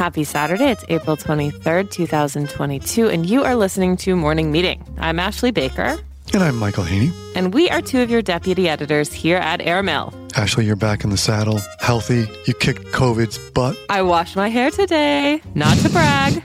Happy Saturday. It's April 23rd, 2022, and you are listening to Morning Meeting. I'm Ashley Baker. And I'm Michael Haney. And we are two of your deputy editors here at Airmail. Ashley, you're back in the saddle, healthy. You kicked COVID's butt. I washed my hair today, not to brag.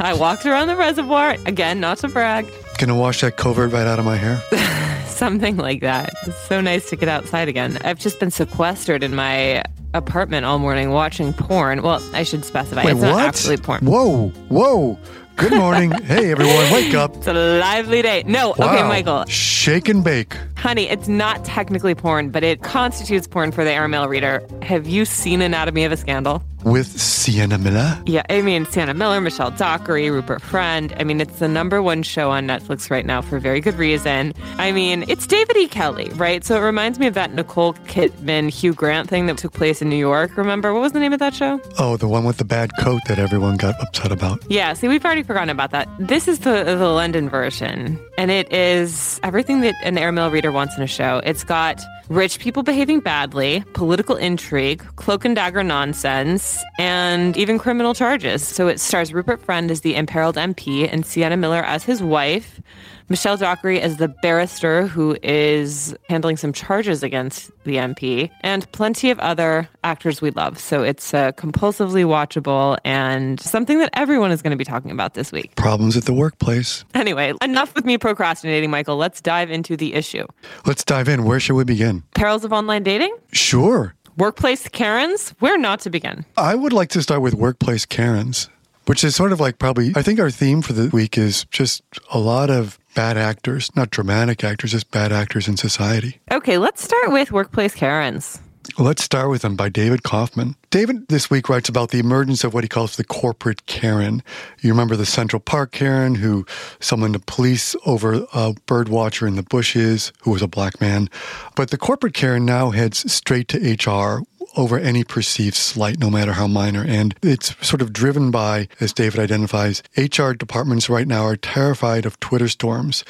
I walked around the reservoir, again, not to brag. Gonna wash that COVID right out of my hair? Something like that. It's so nice to get outside again. I've just been sequestered in my apartment all morning watching porn. Well, I should specify. Wait, it's what? not actually porn. Whoa, whoa. Good morning. hey, everyone, wake up. It's a lively day. No, okay, Michael. Shake and bake. Honey, it's not technically porn, but it constitutes porn for the airmail reader. Have you seen Anatomy of a Scandal? With Sienna Miller. Yeah, I mean, Sienna Miller, Michelle Dockery, Rupert Friend. I mean, it's the number one show on Netflix right now for very good reason. I mean, it's David E. Kelley, right? So it reminds me of that Nicole Kidman, Hugh Grant thing that took place in New York. Remember? What was the name of that show? Oh, the one with the bad coat that everyone got upset about. Yeah, see, we've already forgotten about that. This is the the London version, and it is everything that an airmail reader wants in a show. It's got rich people behaving badly, political intrigue, cloak and dagger nonsense, and even criminal charges. So it stars Rupert Friend as the imperiled MP and Sienna Miller as his wife. Michelle Dockery as the barrister who is handling some charges against the MP, and plenty of other actors we love. So it's uh, compulsively watchable and something that everyone is going to be talking about this week. Problems at the workplace. Anyway, enough with me procrastinating, Michael. Let's dive into the issue. Let's dive in. Where should we begin? Perils of online dating? Sure. Workplace Karens? Where not to begin? I would like to start with workplace Karens, which is sort of like probably, I think our theme for the week is just a lot of bad actors, not dramatic actors, just bad actors in society. Okay, let's start with Workplace Karens. Let's start with them by David Kaufman. David this week writes about the emergence of what he calls the corporate Karen. You remember the Central Park Karen who summoned the police over a bird watcher in the bushes who was a black man. But the corporate Karen now heads straight to HR over any perceived slight, no matter how minor. And it's sort of driven by, as David identifies, HR departments right now are terrified of Twitter storms.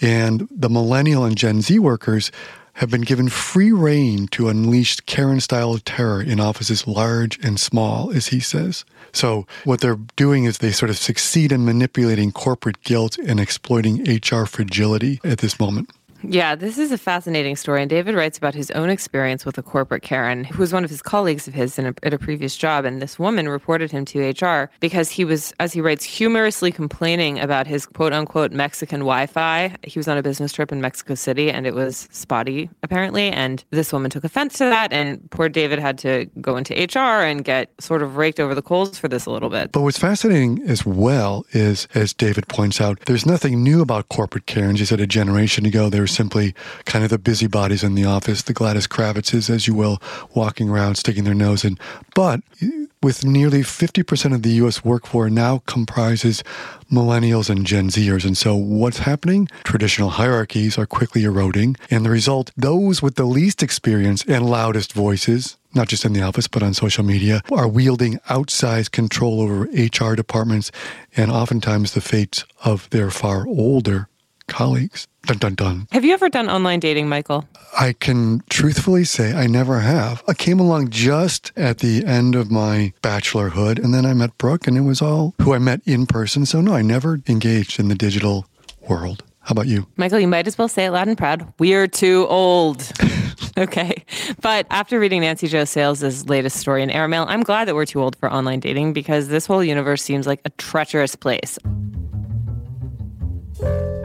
And the millennial and Gen Z workers have been given free rein to unleash Karen style of terror in offices large and small, as he says. So, what they're doing is they sort of succeed in manipulating corporate guilt and exploiting HR fragility at this moment. Yeah, this is a fascinating story. And David writes about his own experience with a corporate Karen, who was one of his colleagues of his in a, at a previous job. And this woman reported him to HR because he was, as he writes, humorously complaining about his quote unquote Mexican Wi Fi. He was on a business trip in Mexico City and it was spotty, apparently. And this woman took offense to that. And poor David had to go into HR and get sort of raked over the coals for this a little bit. But what's fascinating as well is, as David points out, there's nothing new about corporate Karens. He said a generation ago they were simply kind of the busybodies in the office, the Gladys Kravitzes, as you will, walking around, sticking their nose in. But with nearly 50% of the U.S. workforce now comprises millennials and Gen Zers. And so what's happening? Traditional hierarchies are quickly eroding. And the result, those with the least experience and loudest voices, not just in the office, but on social media, are wielding outsized control over HR departments and oftentimes the fates of their far older colleagues. Dun dun dun. Have you ever done online dating, Michael? I can truthfully say I never have. I came along just at the end of my bachelorhood, and then I met Brooke, and it was all who I met in person. So, no, I never engaged in the digital world. How about you? Michael, you might as well say it loud and proud. We're too old. okay. But after reading Nancy Jo Sales' latest story in Airmail, I'm glad that we're too old for online dating because this whole universe seems like a treacherous place.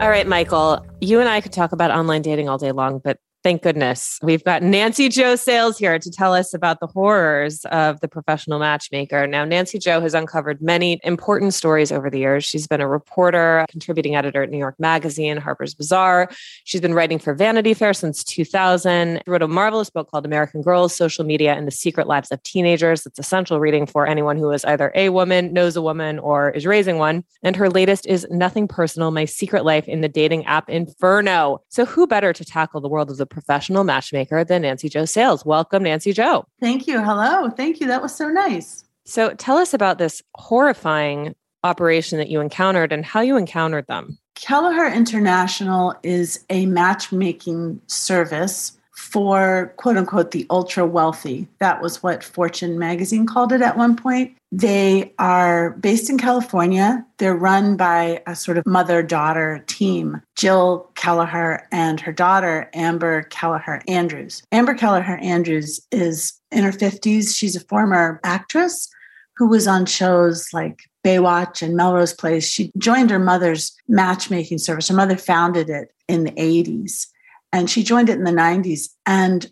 All right, Michael, you and I could talk about online dating all day long, but thank goodness we've got Nancy Jo Sales here to tell us about the horrors of the professional matchmaker. Now, Nancy Jo has uncovered many important stories over the years. She's been a reporter, contributing editor at New York Magazine, Harper's Bazaar. She's been writing for Vanity Fair since 2000. She wrote a marvelous book called American Girls, Social Media, and the Secret Lives of Teenagers. It's essential reading for anyone who is either a woman, knows a woman, or is raising one. And her latest is Nothing Personal My Secret Life in the Dating App Inferno. So, who better to tackle the world of the professional matchmaker than Nancy Jo Sales? Welcome, Nancy Jo. Thank you. Hello. Thank you. That was so nice. So, tell us about this horrifying operation that you encountered and how you encountered them. Kelleher International is a matchmaking service for quote unquote the ultra wealthy. That was what Fortune magazine called it at one point. They are based in California. They're run by a sort of mother daughter team Jill Kelleher and her daughter, Amber Kelleher Andrews. Amber Kelleher Andrews is in her 50s. She's a former actress who was on shows like Baywatch and Melrose Place. She joined her mother's matchmaking service. Her mother founded it in the 80s and she joined it in the 90s and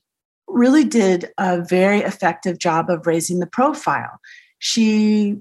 really did a very effective job of raising the profile. She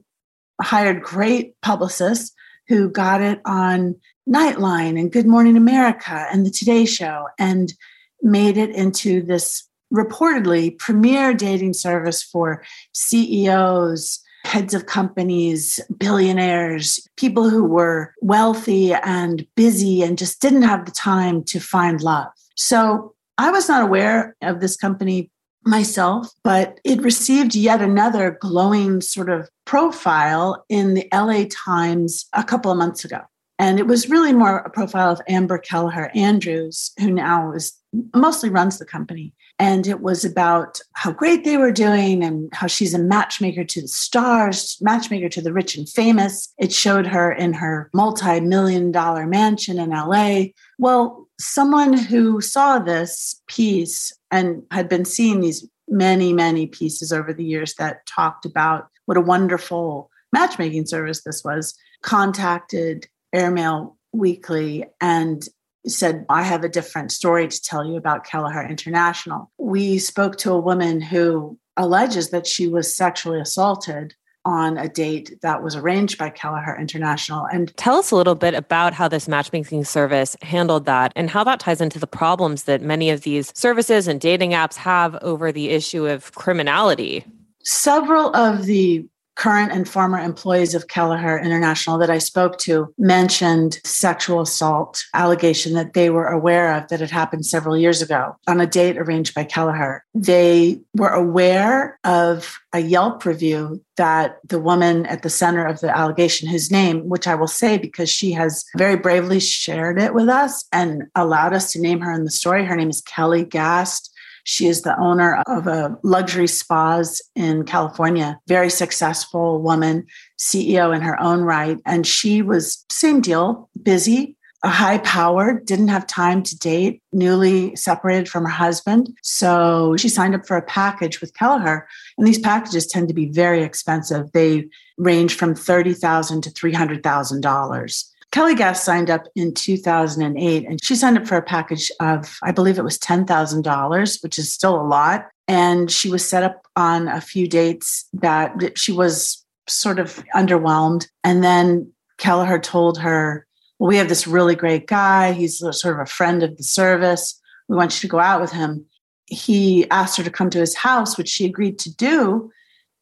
hired great publicists who got it on Nightline and Good Morning America and the Today Show and made it into this reportedly premier dating service for CEOs, heads of companies, billionaires, people who were wealthy and busy and just didn't have the time to find love. So I was not aware of this company myself, but it received yet another glowing sort of profile in the LA Times a couple of months ago. And it was really more a profile of Amber Kelleher Andrews, who now is mostly runs the company. And it was about how great they were doing and how she's a matchmaker to the stars, matchmaker to the rich and famous. It showed her in her multi million dollar mansion in LA. Well, someone who saw this piece and had been seeing these many, many pieces over the years that talked about what a wonderful matchmaking service this was, contacted Airmail Weekly and said, I have a different story to tell you about Kelleher International. We spoke to a woman who alleges that she was sexually assaulted on a date that was arranged by Kelleher International. And tell us a little bit about how this matchmaking service handled that and how that ties into the problems that many of these services and dating apps have over the issue of criminality. Several of the current and former employees of Kelleher International that I spoke to mentioned sexual assault allegation that they were aware of that had happened several years ago on a date arranged by Kelleher. They were aware of a Yelp review that the woman at the center of the allegation, whose name, which I will say because she has very bravely shared it with us and allowed us to name her in the story, her name is Kelly Gast. She is the owner of a luxury spas in California, very successful woman, CEO in her own right. And she was same deal, busy, a high powered, didn't have time to date, newly separated from her husband. So she signed up for a package with Kelleher. And these packages tend to be very expensive. They range from 30,000 to $300,000. Kelly Gast signed up in 2008 and she signed up for a package of, I believe it was $10,000, which is still a lot. And she was set up on a few dates that she was sort of underwhelmed. And then Kelleher told her, Well, we have this really great guy. He's sort of a friend of the service. We want you to go out with him. He asked her to come to his house, which she agreed to do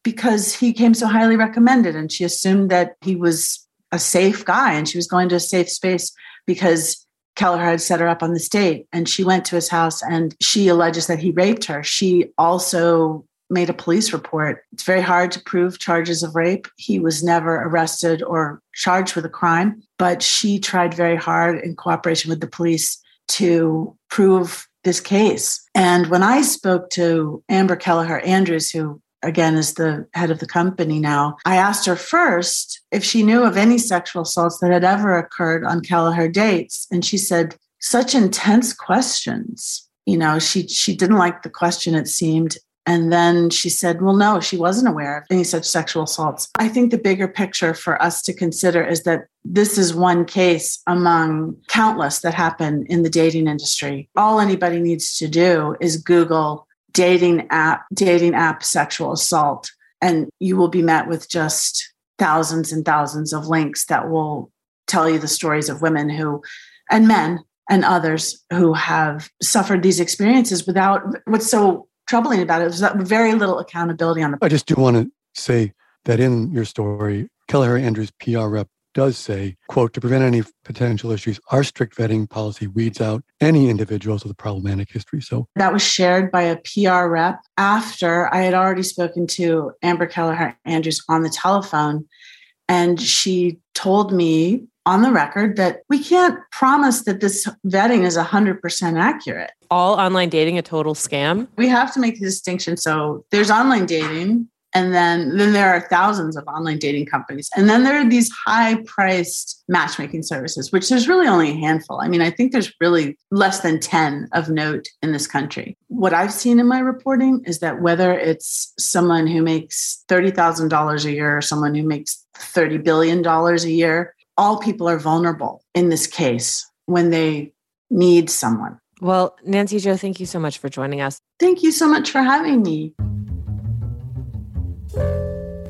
because he came so highly recommended. And she assumed that he was a safe guy and she was going to a safe space because Kelleher had set her up on this date and she went to his house and she alleges that he raped her. She also made a police report. It's very hard to prove charges of rape. He was never arrested or charged with a crime, but she tried very hard in cooperation with the police to prove this case. And when I spoke to Amber Kelleher Andrews, who again is the head of the company now, I asked her first if she knew of any sexual assaults that had ever occurred on Kelleher dates. And she said, such intense questions. You know, she she didn't like the question, it seemed. And then she said, well, no, she wasn't aware of any such sexual assaults. I think the bigger picture for us to consider is that this is one case among countless that happen in the dating industry. All anybody needs to do is Google dating app, dating app sexual assault, and you will be met with just thousands and thousands of links that will tell you the stories of women who, and men and others who have suffered these experiences without what's so troubling about it is that very little accountability on the. I just do want to say that in your story, Kelleher Andrews PR rep does say, quote, to prevent any potential issues, our strict vetting policy weeds out any individuals with a problematic history. So that was shared by a PR rep after I had already spoken to Amber Kelleher Andrews on the telephone. And she told me on the record that we can't promise that this vetting is 100% accurate. All online dating a total scam? We have to make the distinction. So there's online dating, and then, then there are thousands of online dating companies. And then there are these high priced matchmaking services, which there's really only a handful. I mean, I think there's really less than 10 of note in this country. What I've seen in my reporting is that whether it's someone who makes $30,000 a year or someone who makes $30 billion a year, all people are vulnerable in this case when they need someone. Well, Nancy Jo, thank you so much for joining us. Thank you so much for having me.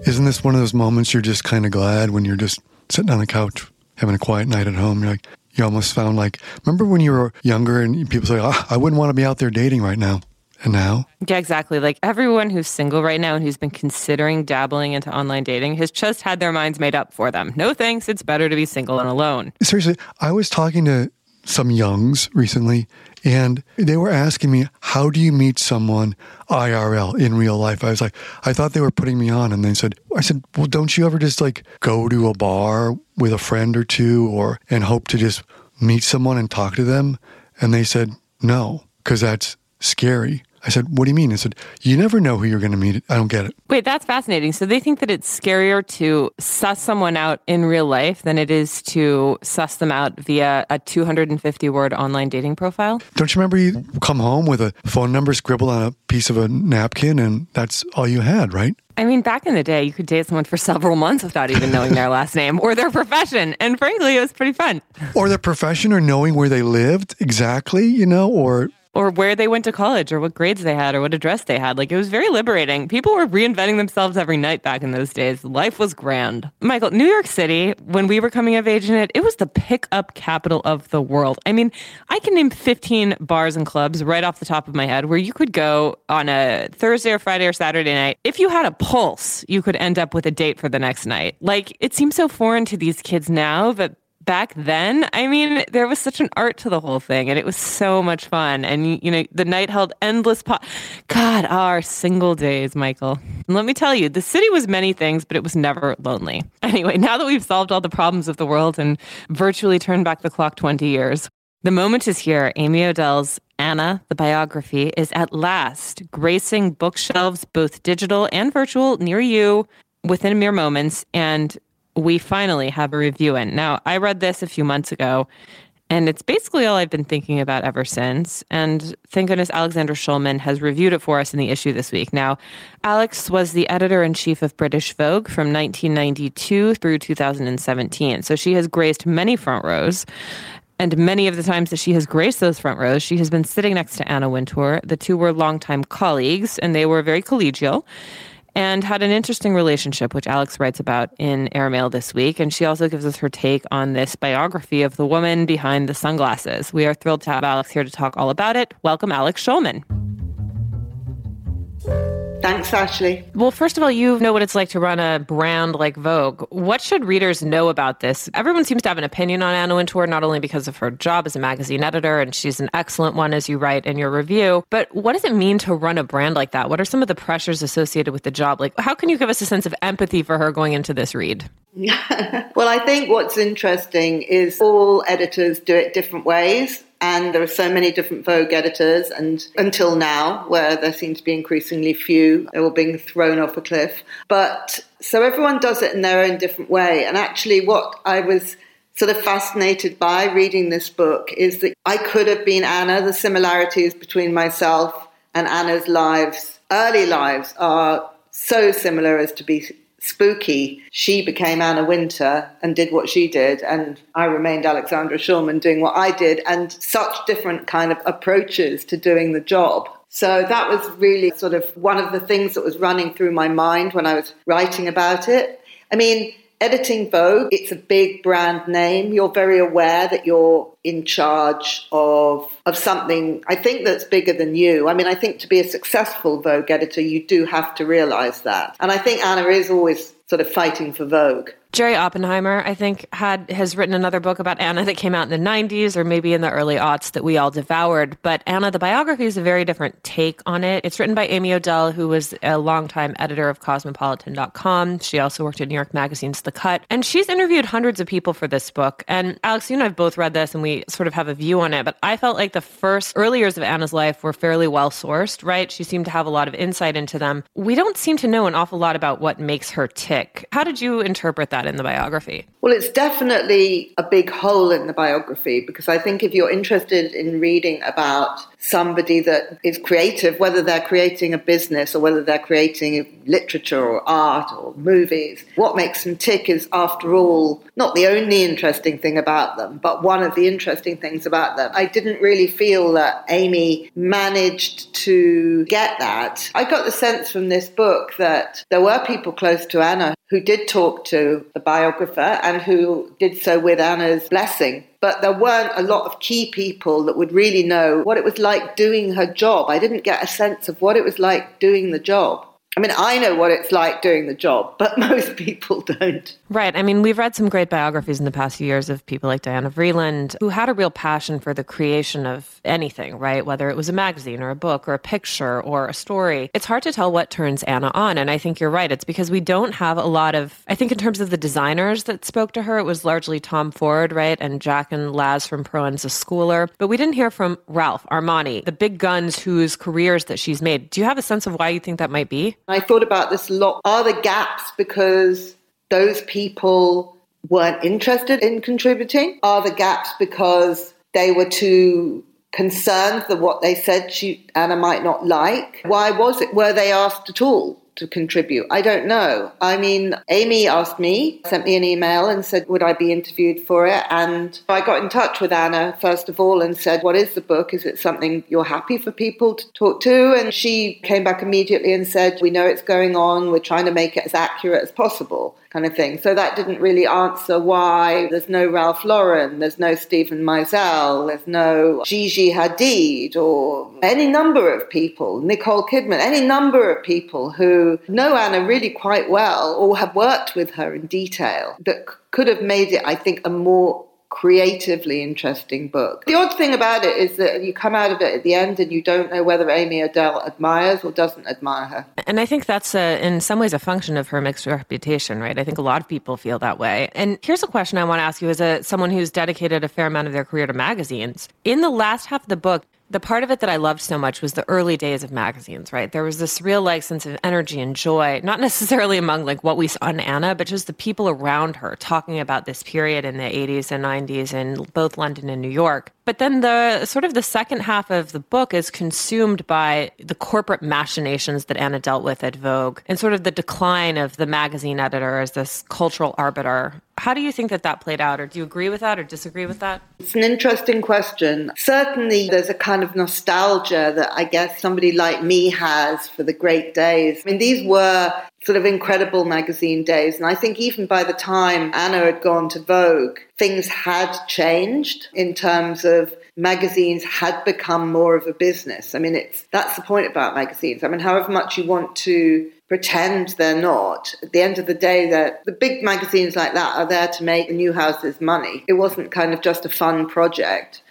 Isn't this one of those moments you're just kind of glad when you're just sitting on the couch having a quiet night at home? You're like, you almost found like, remember when you were younger and people say, oh, I wouldn't want to be out there dating right now. And now? Yeah, exactly. Like everyone who's single right now and who's been considering dabbling into online dating has just had their minds made up for them. No thanks. It's better to be single and alone. Seriously, I was talking to some youngs recently, and they were asking me, How do you meet someone IRL in real life? I was like, I thought they were putting me on. And they said, I said, Well, don't you ever just like go to a bar with a friend or two or and hope to just meet someone and talk to them? And they said, No, because that's scary. I said, What do you mean? I said, You never know who you're going to meet. I don't get it. Wait, that's fascinating. So they think that it's scarier to suss someone out in real life than it is to suss them out via a 250 word online dating profile? Don't you remember you come home with a phone number scribbled on a piece of a napkin and that's all you had, right? I mean, back in the day, you could date someone for several months without even knowing their last name or their profession. And frankly, it was pretty fun. Or their profession or knowing where they lived exactly, you know, or or where they went to college or what grades they had or what address they had. Like it was very liberating. People were reinventing themselves every night back in those days. Life was grand. Michael, New York City, when we were coming of age in it, it was the pickup capital of the world. I mean, I can name 15 bars and clubs right off the top of my head where you could go on a Thursday or Friday or Saturday night. If you had a pulse, you could end up with a date for the next night. Like it seems so foreign to these kids now that back then, I mean, there was such an art to the whole thing, and it was so much fun. And you know, the night held endless pot. God, our single days, Michael. And let me tell you, the city was many things, but it was never lonely. Anyway, now that we've solved all the problems of the world and virtually turned back the clock 20 years, the moment is here. Amy Odell's Anna, the biography, is at last gracing bookshelves, both digital and virtual, near you within mere moments. And we finally have a review in. Now, I read this a few months ago, and it's basically all I've been thinking about ever since. And thank goodness Alexandra Shulman has reviewed it for us in the issue this week. Now, Alex was the editor in chief of British Vogue from 1992 through 2017. So she has graced many front rows. And many of the times that she has graced those front rows, she has been sitting next to Anna Wintour. The two were longtime colleagues, and they were very collegial and had an interesting relationship, which Alex writes about in Airmail this week. And she also gives us her take on this biography of the woman behind the sunglasses. We are thrilled to have Alex here to talk all about it. Welcome, Alex Shulman. Thanks, Ashley. Well, first of all, you know what it's like to run a brand like Vogue. What should readers know about this? Everyone seems to have an opinion on Anna Wintour, not only because of her job as a magazine editor, and she's an excellent one, as you write in your review, but what does it mean to run a brand like that? What are some of the pressures associated with the job? Like, how can you give us a sense of empathy for her going into this read? well, I think what's interesting is all editors do it different ways and there are so many different Vogue editors, and until now, where there seem to be increasingly few, they were being thrown off a cliff. But so everyone does it in their own different way. And actually, what I was sort of fascinated by reading this book is that I could have been Anna. The similarities between myself and Anna's lives, early lives, are so similar as to be spooky, she became Anna Wintour and did what she did, and I remained Alexandra Shulman doing what I did, and such different kind of approaches to doing the job. So that was really sort of one of the things that was running through my mind when I was writing about it. I mean, editing Vogue, it's a big brand name. You're very aware that you're in charge of of something I think that's bigger than you. I mean, I think to be a successful Vogue editor, you do have to realize that. And I think Anna is always sort of fighting for Vogue. Jerry Oppenheimer, I think, had has written another book about Anna that came out in the 90s or maybe in the early aughts that we all devoured. But Anna, the biography is a very different take on it. It's written by Amy Odell, who was a longtime editor of Cosmopolitan.com. She also worked at New York Magazine's The Cut. And she's interviewed hundreds of people for this book. And Alex, you and I have both read this and we sort of have a view on it. But I felt like the first early years of Anna's life were fairly well sourced, right? She seemed to have a lot of insight into them. We don't seem to know an awful lot about what makes her tick. How did you interpret that in the biography? Well, it's definitely a big hole in the biography because I think if you're interested in reading about somebody that is creative, whether they're creating a business or whether they're creating literature or art or movies. What makes them tick is, after all, not the only interesting thing about them, but one of the interesting things about them. I didn't really feel that Amy managed to get that. I got the sense from this book that there were people close to Anna who did talk to the biographer and who did so with Anna's blessing but there weren't a lot of key people that would really know what it was like doing her job. I didn't get a sense of what it was like doing the job. I mean, I know what it's like doing the job, but most people don't. Right. I mean, we've read some great biographies in the past few years of people like Diana Vreeland who had a real passion for the creation of anything, right? Whether it was a magazine or a book or a picture or a story. It's hard to tell what turns Anna on. And I think you're right. It's because we don't have a lot of, I think, in terms of the designers that spoke to her, it was largely Tom Ford, right? And Jack and Laz from Proenza Schouler. But we didn't hear from Ralph, Armani, the big guns whose careers that she's made. Do you have a sense of why you think that might be? I thought about this a lot. Are the gaps because those people weren't interested in contributing? Are the gaps because they were too concerned that what they said she, Anna might not like? Why was it? Were they asked at all? to contribute? I don't know. I mean, Amy asked me, sent me an email and said, would I be interviewed for it? And I got in touch with Anna, first of all, and said, what is the book? Is it something you're happy for people to talk to? And she came back immediately and said, we know it's going on. We're trying to make it as accurate as possible kind of thing. So that didn't really answer why there's no Ralph Lauren, there's no Steven Meisel, there's no Gigi Hadid, or any number of people, Nicole Kidman, any number of people who know Anna really quite well or have worked with her in detail that could have made it, I think, a more creatively interesting book. The odd thing about it is that you come out of it at the end and you don't know whether Amy Odell admires or doesn't admire her. And I think that's a, in some ways a function of her mixed reputation, right? I think a lot of people feel that way. And here's a question I want to ask you as a someone who's dedicated a fair amount of their career to magazines. In the last half of the book, the part of it that I loved so much was the early days of magazines, right? There was this real like sense of energy and joy, not necessarily among like what we saw in Anna, but just the people around her talking about this period in the 80s and 90s in both London and New York. But then the sort of the second half of the book is consumed by the corporate machinations that Anna dealt with at Vogue and sort of the decline of the magazine editor as this cultural arbiter. How do you think that that played out? Or do you agree with that or disagree with that? It's an interesting question. Certainly, there's a kind of nostalgia that I guess somebody like me has for the great days. I mean, these were sort of incredible magazine days. And I think even by the time Anna had gone to Vogue, things had changed in terms of magazines had become more of a business. I mean, it's that's the point about magazines. I mean, however much you want to pretend they're not, at the end of the day, the big magazines like that are there to make Newhouses money. It wasn't kind of just a fun project.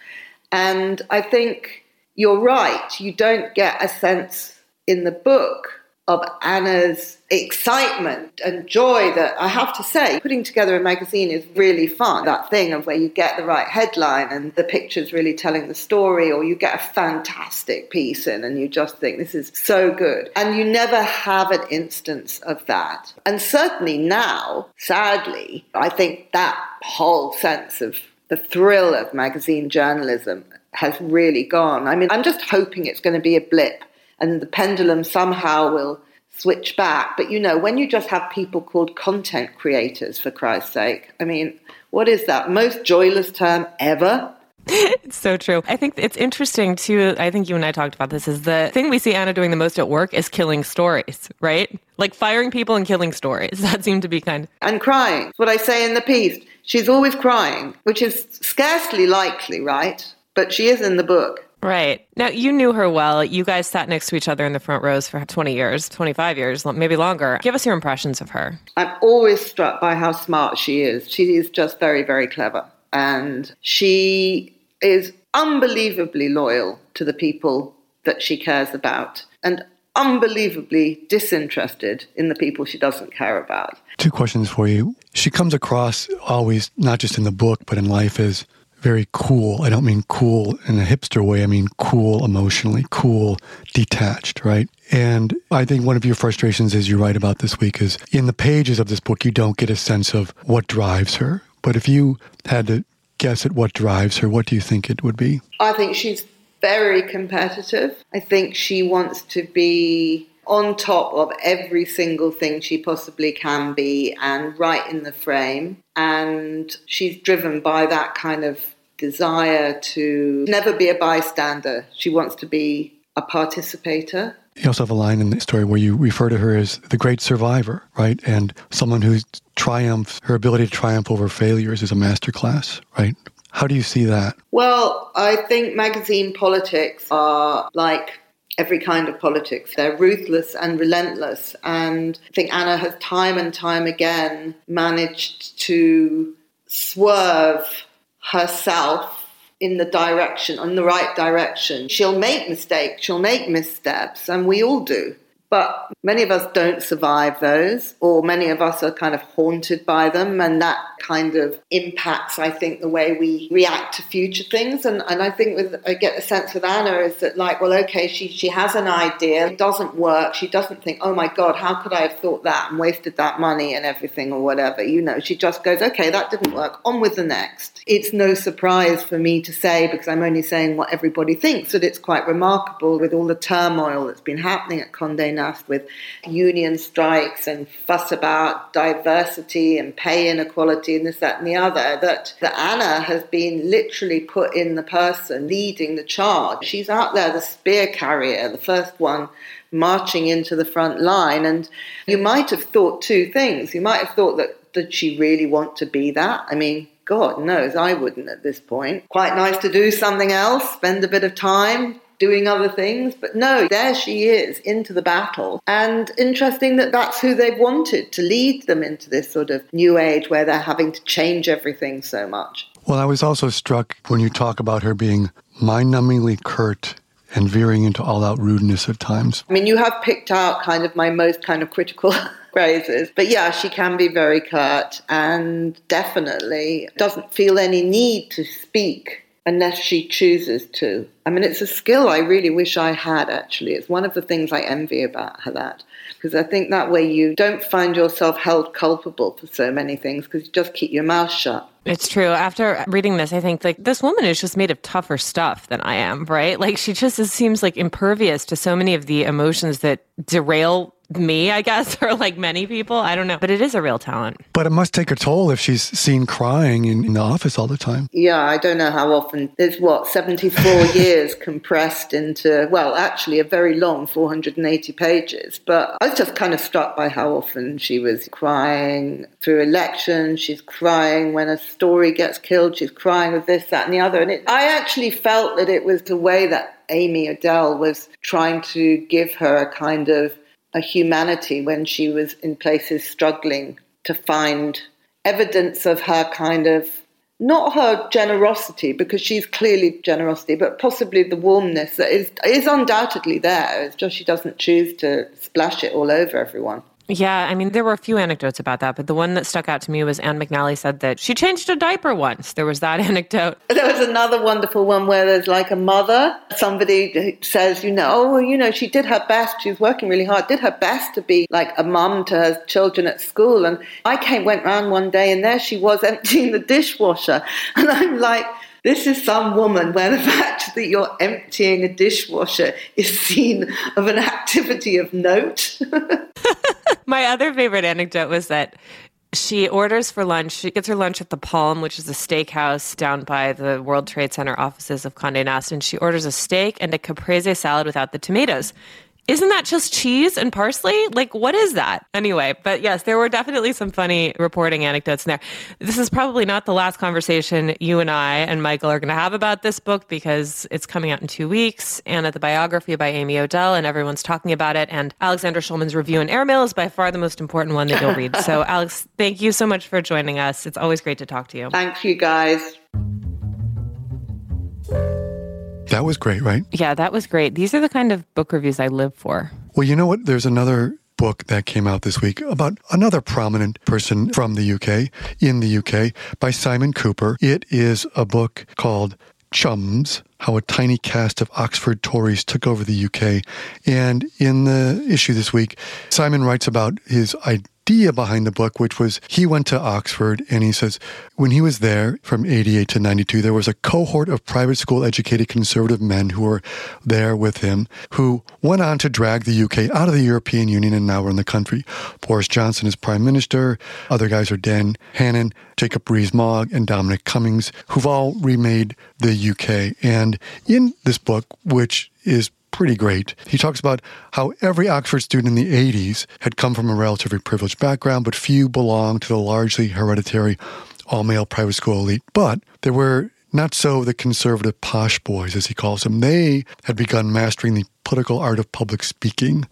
And I think you're right. You don't get a sense in the book of Anna's excitement and joy that I have to say, putting together a magazine is really fun. That thing of where you get the right headline and the picture's really telling the story, or you get a fantastic piece in and you just think this is so good. And you never have an instance of that. And certainly now, sadly, I think that whole sense of the thrill of magazine journalism has really gone. I mean, I'm just hoping it's going to be a blip and the pendulum somehow will switch back. But you know, when you just have people called content creators, for Christ's sake, I mean, what is that? Most joyless term ever? it's so true. I think it's interesting too. I think you and I talked about this. Is the thing we see Anna doing the most at work is killing stories, right? Like firing people and killing stories. That seemed to be kind of and crying. What I say in the piece, she's always crying, which is scarcely likely, right? But she is in the book. Right. Now, you knew her well. You guys sat next to each other in the front rows for 20 years, 25 years, maybe longer. Give us your impressions of her. I'm always struck by how smart she is. She is just very, very clever. And she is unbelievably loyal to the people that she cares about and unbelievably disinterested in the people she doesn't care about. Two questions for you. She comes across always, not just in the book, but in life, as very cool. I don't mean cool in a hipster way. I mean cool emotionally, cool, detached, right? And I think one of your frustrations, as you write about this week, is in the pages of this book, you don't get a sense of what drives her. But if you had to guess at what drives her, what do you think it would be? I think she's very competitive. I think she wants to be on top of every single thing she possibly can be and right in the frame. And she's driven by that kind of desire to never be a bystander. She wants to be a participator. You also have a line in the story where you refer to her as the great survivor, right? And someone who's triumphs, her ability to triumph over failures is a masterclass, right? How do you see that? Well, I think magazine politics are like every kind of politics. They're ruthless and relentless. And I think Anna has time and time again managed to swerve herself in the direction, in the right direction. She'll make mistakes, she'll make missteps, and we all do. But many of us don't survive those, or many of us are kind of haunted by them, and that kind of impacts, I think, the way we react to future things. And, and I think with, I get the sense with Anna is that, like, well, okay, she, she has an idea, it doesn't work. She doesn't think, oh my God, how could I have thought that and wasted that money and everything or whatever. You know, she just goes, okay, that didn't work, on with the next. It's no surprise for me to say, because I'm only saying what everybody thinks, that it's quite remarkable with all the turmoil that's been happening at Condé Nast with union strikes and fuss about diversity and pay inequality and this, that, and the other, that, that Anna has been literally put in the person leading the charge. She's out there, the spear carrier, the first one marching into the front line. And you might have thought two things. You might have thought that did she really want to be that? I mean, God knows I wouldn't at this point. Quite nice to do something else, spend a bit of time, doing other things. But no, there she is into the battle. And interesting that that's who they've wanted to lead them into this sort of new age where they're having to change everything so much. Well, I was also struck when you talk about her being mind numbingly curt and veering into all out rudeness at times. I mean, you have picked out kind of my most kind of critical phrases. But yeah, she can be very curt and definitely doesn't feel any need to speak unless she chooses to. I mean, it's a skill I really wish I had, actually. It's one of the things I envy about her, that. Because I think that way you don't find yourself held culpable for so many things because you just keep your mouth shut. It's true. After reading this, I think like this woman is just made of tougher stuff than I am, right? Like she just seems like impervious to so many of the emotions that derail me, I guess, or like many people. I don't know. But it is a real talent. But it must take a toll if she's seen crying in, in the office all the time. Yeah, I don't know how often. There's what, 74 years compressed into, well, actually a very long 480 pages. But I was just kind of struck by how often she was crying through elections. She's crying when a story gets killed. She's crying with this, that, and the other. And it, I actually felt that it was the way that Amy Odell was trying to give her a kind of a humanity when she was in places struggling to find evidence of her kind of not her generosity because she's clearly generosity but possibly the warmness that is is undoubtedly there. It's just she doesn't choose to splash it all over everyone yeah, I mean, there were a few anecdotes about that, but the one that stuck out to me was Anne McNally said that she changed a diaper once. There was that anecdote. There was another wonderful one where there's like a mother, somebody says, you know, oh, you know, she did her best. She was working really hard, did her best to be like a mum to her children at school. And I came, went round one day and there she was emptying the dishwasher. And I'm like, this is some woman where the fact that you're emptying a dishwasher is seen of an activity of note. My other favorite anecdote was that she orders for lunch. She gets her lunch at the Palm, which is a steakhouse down by the World Trade Center offices of Condé Nast, and she orders a steak and a caprese salad without the tomatoes. Isn't that just cheese and parsley? Like, what is that? Anyway, but yes, there were definitely some funny reporting anecdotes in there. This is probably not the last conversation you and I and Michael are going to have about this book because it's coming out in two weeks and at the biography by Amy Odell, and everyone's talking about it. And Alexandra Shulman's review in Airmail is by far the most important one that you'll read. so, Alex, thank you so much for joining us. It's always great to talk to you. Thank you, guys. That was great, right? Yeah, that was great. These are the kind of book reviews I live for. Well, you know what? There's another book that came out this week about another prominent person from the UK, in the UK, by Simon Kuper. It is a book called Chums How a Tiny Cast of Oxford Tories Took Over the UK. And in the issue this week, Simon writes about his idea behind the book, which was he went to Oxford and he says when he was there from 88 to 92, there was a cohort of private school educated conservative men who were there with him who went on to drag the UK out of the European Union and now we're in the country. Boris Johnson is prime minister. Other guys are Dan Hannan, Jacob Rees-Mogg, and Dominic Cummings, who've all remade the UK. And in this book, which is pretty great. He talks about how every Oxford student in the 80s had come from a relatively privileged background, but few belonged to the largely hereditary all male private school elite. But there were not so the conservative posh boys, as he calls them. They had begun mastering the political art of public speaking,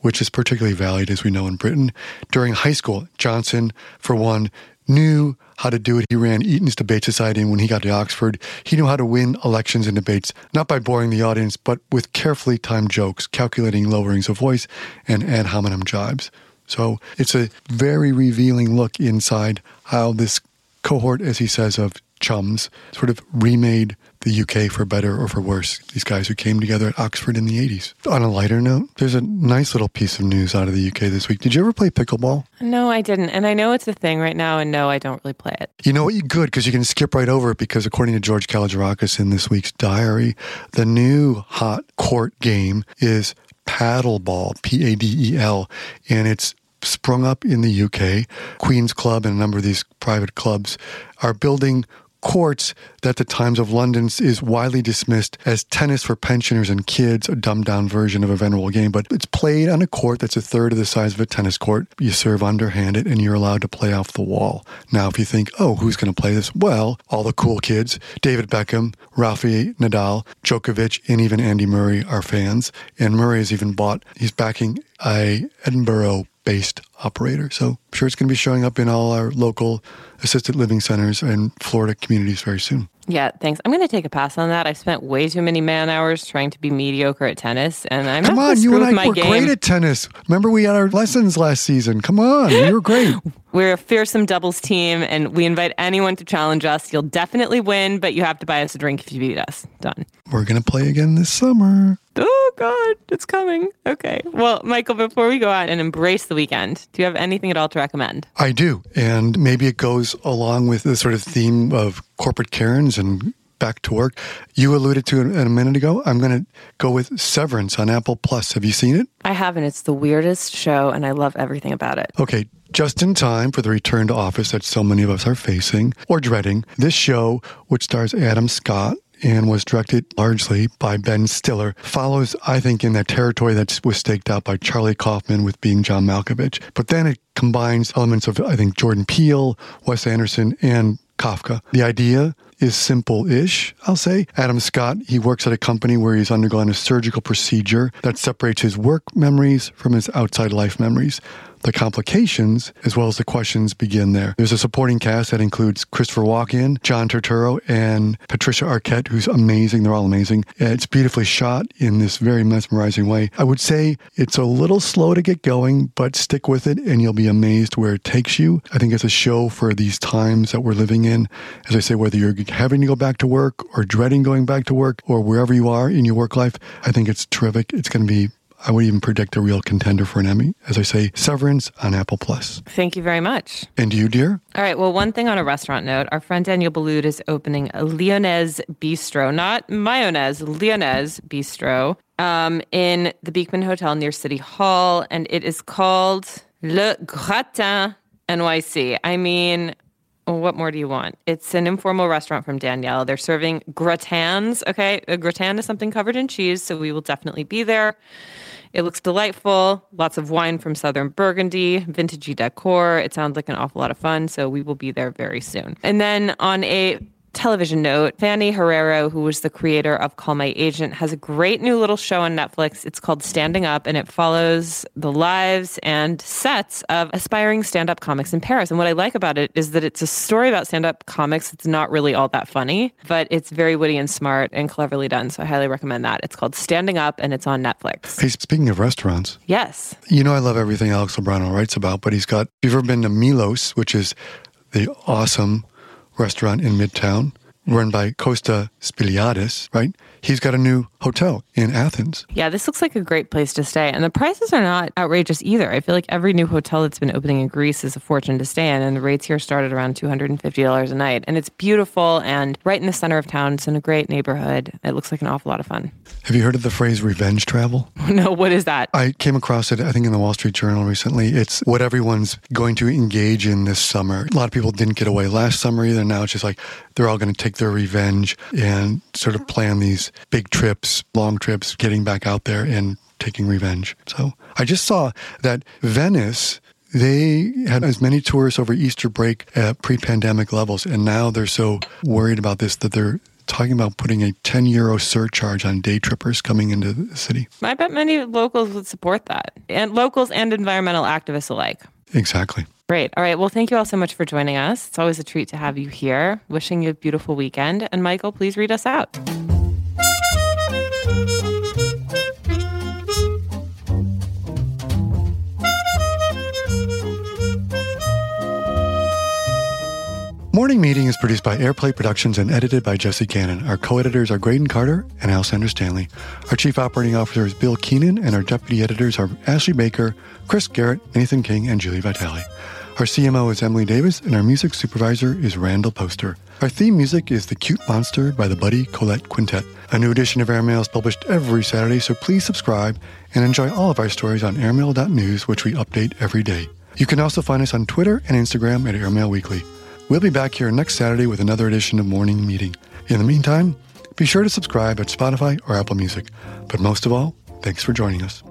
which is particularly valued, as we know, in Britain. During high school, Johnson, for one, knew how to do it. He ran Eton's Debate Society, and when he got to Oxford, he knew how to win elections and debates, not by boring the audience, but with carefully timed jokes, calculating lowerings of voice, and ad hominem jibes. So it's a very revealing look inside how this cohort, as he says, of chums sort of remade the UK for better or for worse. These guys who came together at Oxford in the 80s. On a lighter note, there's a nice little piece of news out of the UK this week. Did you ever play pickleball? No, I didn't. And I know it's a thing right now, and no, I don't really play it. You know what? You good because you can skip right over it because according to George Kalogerakis in this week's diary, the new hot court game is paddleball, P A D E L, and it's sprung up in the UK. Queen's Club and a number of these private clubs are building courts that the Times of London is widely dismissed as tennis for pensioners and kids, a dumbed down version of a venerable game. But it's played on a court that's a third of the size of a tennis court. You serve underhanded and you're allowed to play off the wall. Now, if you think, oh, who's going to play this? Well, all the cool kids, David Beckham, Rafael Nadal, Djokovic, and even Andy Murray are fans. And Murray has even bought, he's backing a Edinburgh based operator. So I'm sure it's going to be showing up in all our local assisted living centers and Florida communities very soon. Yeah, thanks. I'm going to take a pass on that. I've spent way too many man hours trying to be mediocre at tennis, and I'm come on. You and I were game. great at tennis. Remember, we had our lessons last season. Come on, you were great. We're a fearsome doubles team, and we invite anyone to challenge us. You'll definitely win, but you have to buy us a drink if you beat us. Done. We're going to play again this summer. Oh, God, it's coming. Okay. Well, Michael, before we go out and embrace the weekend, do you have anything at all to recommend? I do. And maybe it goes along with the sort of theme of corporate Karens and back to work. You alluded to it a minute ago. I'm going to go with Severance on Apple Plus. Have you seen it? I haven't. It's the weirdest show, and I love everything about it. Okay. Just in time for the return to office that so many of us are facing or dreading, this show, which stars Adam Scott, and was directed largely by Ben Stiller, follows, I think, in that territory that was staked out by Charlie Kaufman with being John Malkovich. But then it combines elements of, I think, Jordan Peele, Wes Anderson, and Kafka. The idea is simple ish, I'll say. Adam Scott, he works at a company where he's undergone a surgical procedure that separates his work memories from his outside life memories. The complications, as well as the questions, begin there. There's a supporting cast that includes Christopher Walken, John Turturro, and Patricia Arquette, who's amazing. They're all amazing. It's beautifully shot in this very mesmerizing way. I would say it's a little slow to get going, but stick with it and you'll be amazed where it takes you. I think it's a show for these times that we're living in. As I say, whether you're having to go back to work or dreading going back to work or wherever you are in your work life, I think it's terrific. It's going to be I would even predict a real contender for an Emmy. As I say, Severance on Apple Plus. Thank you very much. And you, dear? All right. Well, one thing on a restaurant note, our friend Daniel Boulud is opening a Lyonnaise Bistro, not mayonnaise, Lyonnaise Bistro, um, in the Beekman Hotel near City Hall, and it is called Le Gratin NYC. I mean, what more do you want? It's an informal restaurant from Danielle. They're serving gratins. Okay. A gratin is something covered in cheese, so we will definitely be there. It looks delightful. Lots of wine from southern Burgundy, vintagey decor. It sounds like an awful lot of fun. So we will be there very soon. And then on a television note, Fanny Herrero, who was the creator of Call My Agent, has a great new little show on Netflix. It's called Standing Up, and it follows the lives and sets of aspiring stand up comics in Paris. And what I like about it is that it's a story about stand up comics. It's not really all that funny, but it's very witty and smart and cleverly done. So I highly recommend that. It's called Standing Up, and it's on Netflix. Hey, speaking of restaurants, Yes. you know I love everything Alex Lobrano writes about, but he's got, if you've ever been to Milos, which is the awesome restaurant in Midtown, run by Costa Spiliadis, right? He's got a new hotel in Athens. Yeah, this looks like a great place to stay. And the prices are not outrageous either. I feel like every new hotel that's been opening in Greece is a fortune to stay in. And the rates here start at around $250 a night. And it's beautiful and right in the center of town. It's in a great neighborhood. It looks like an awful lot of fun. Have you heard of the phrase revenge travel? no, what is that? I came across it, I think, in the Wall Street Journal recently. It's what everyone's going to engage in this summer. A lot of people didn't get away last summer either. Now it's just like they're all going to take their revenge and sort of plan these big trips, long trips, getting back out there and taking revenge. So I just saw that Venice. They had as many tourists over Easter break at pre pandemic levels. And now they're so worried about this that they're talking about putting a 10 euro surcharge on day trippers coming into the city. I bet many locals would support that, and locals and environmental activists alike. Exactly. Great. All right. Well, thank you all so much for joining us. It's always a treat to have you here. Wishing you a beautiful weekend. And Michael, please read us out. Produced by Airplay Productions and edited by Jesse Cannon. Our co-editors are Graydon Carter and Alessandra Stanley. Our chief operating officer is Bill Keenan, and our deputy editors are Ashley Baker, Chris Garrett, Nathan King, and Julie Vitale. Our CMO is Emily Davis, and our music supervisor is Randall Poster. Our theme music is The Cute Monster by the Buddy Collette Quintet. A new edition of Airmail is published every Saturday, so please subscribe and enjoy all of our stories on airmail.news, which we update every day. You can also find us on Twitter and Instagram at Airmail Weekly. We'll be back here next Saturday with another edition of Morning Meeting. In the meantime, be sure to subscribe at Spotify or Apple Music. But most of all, thanks for joining us.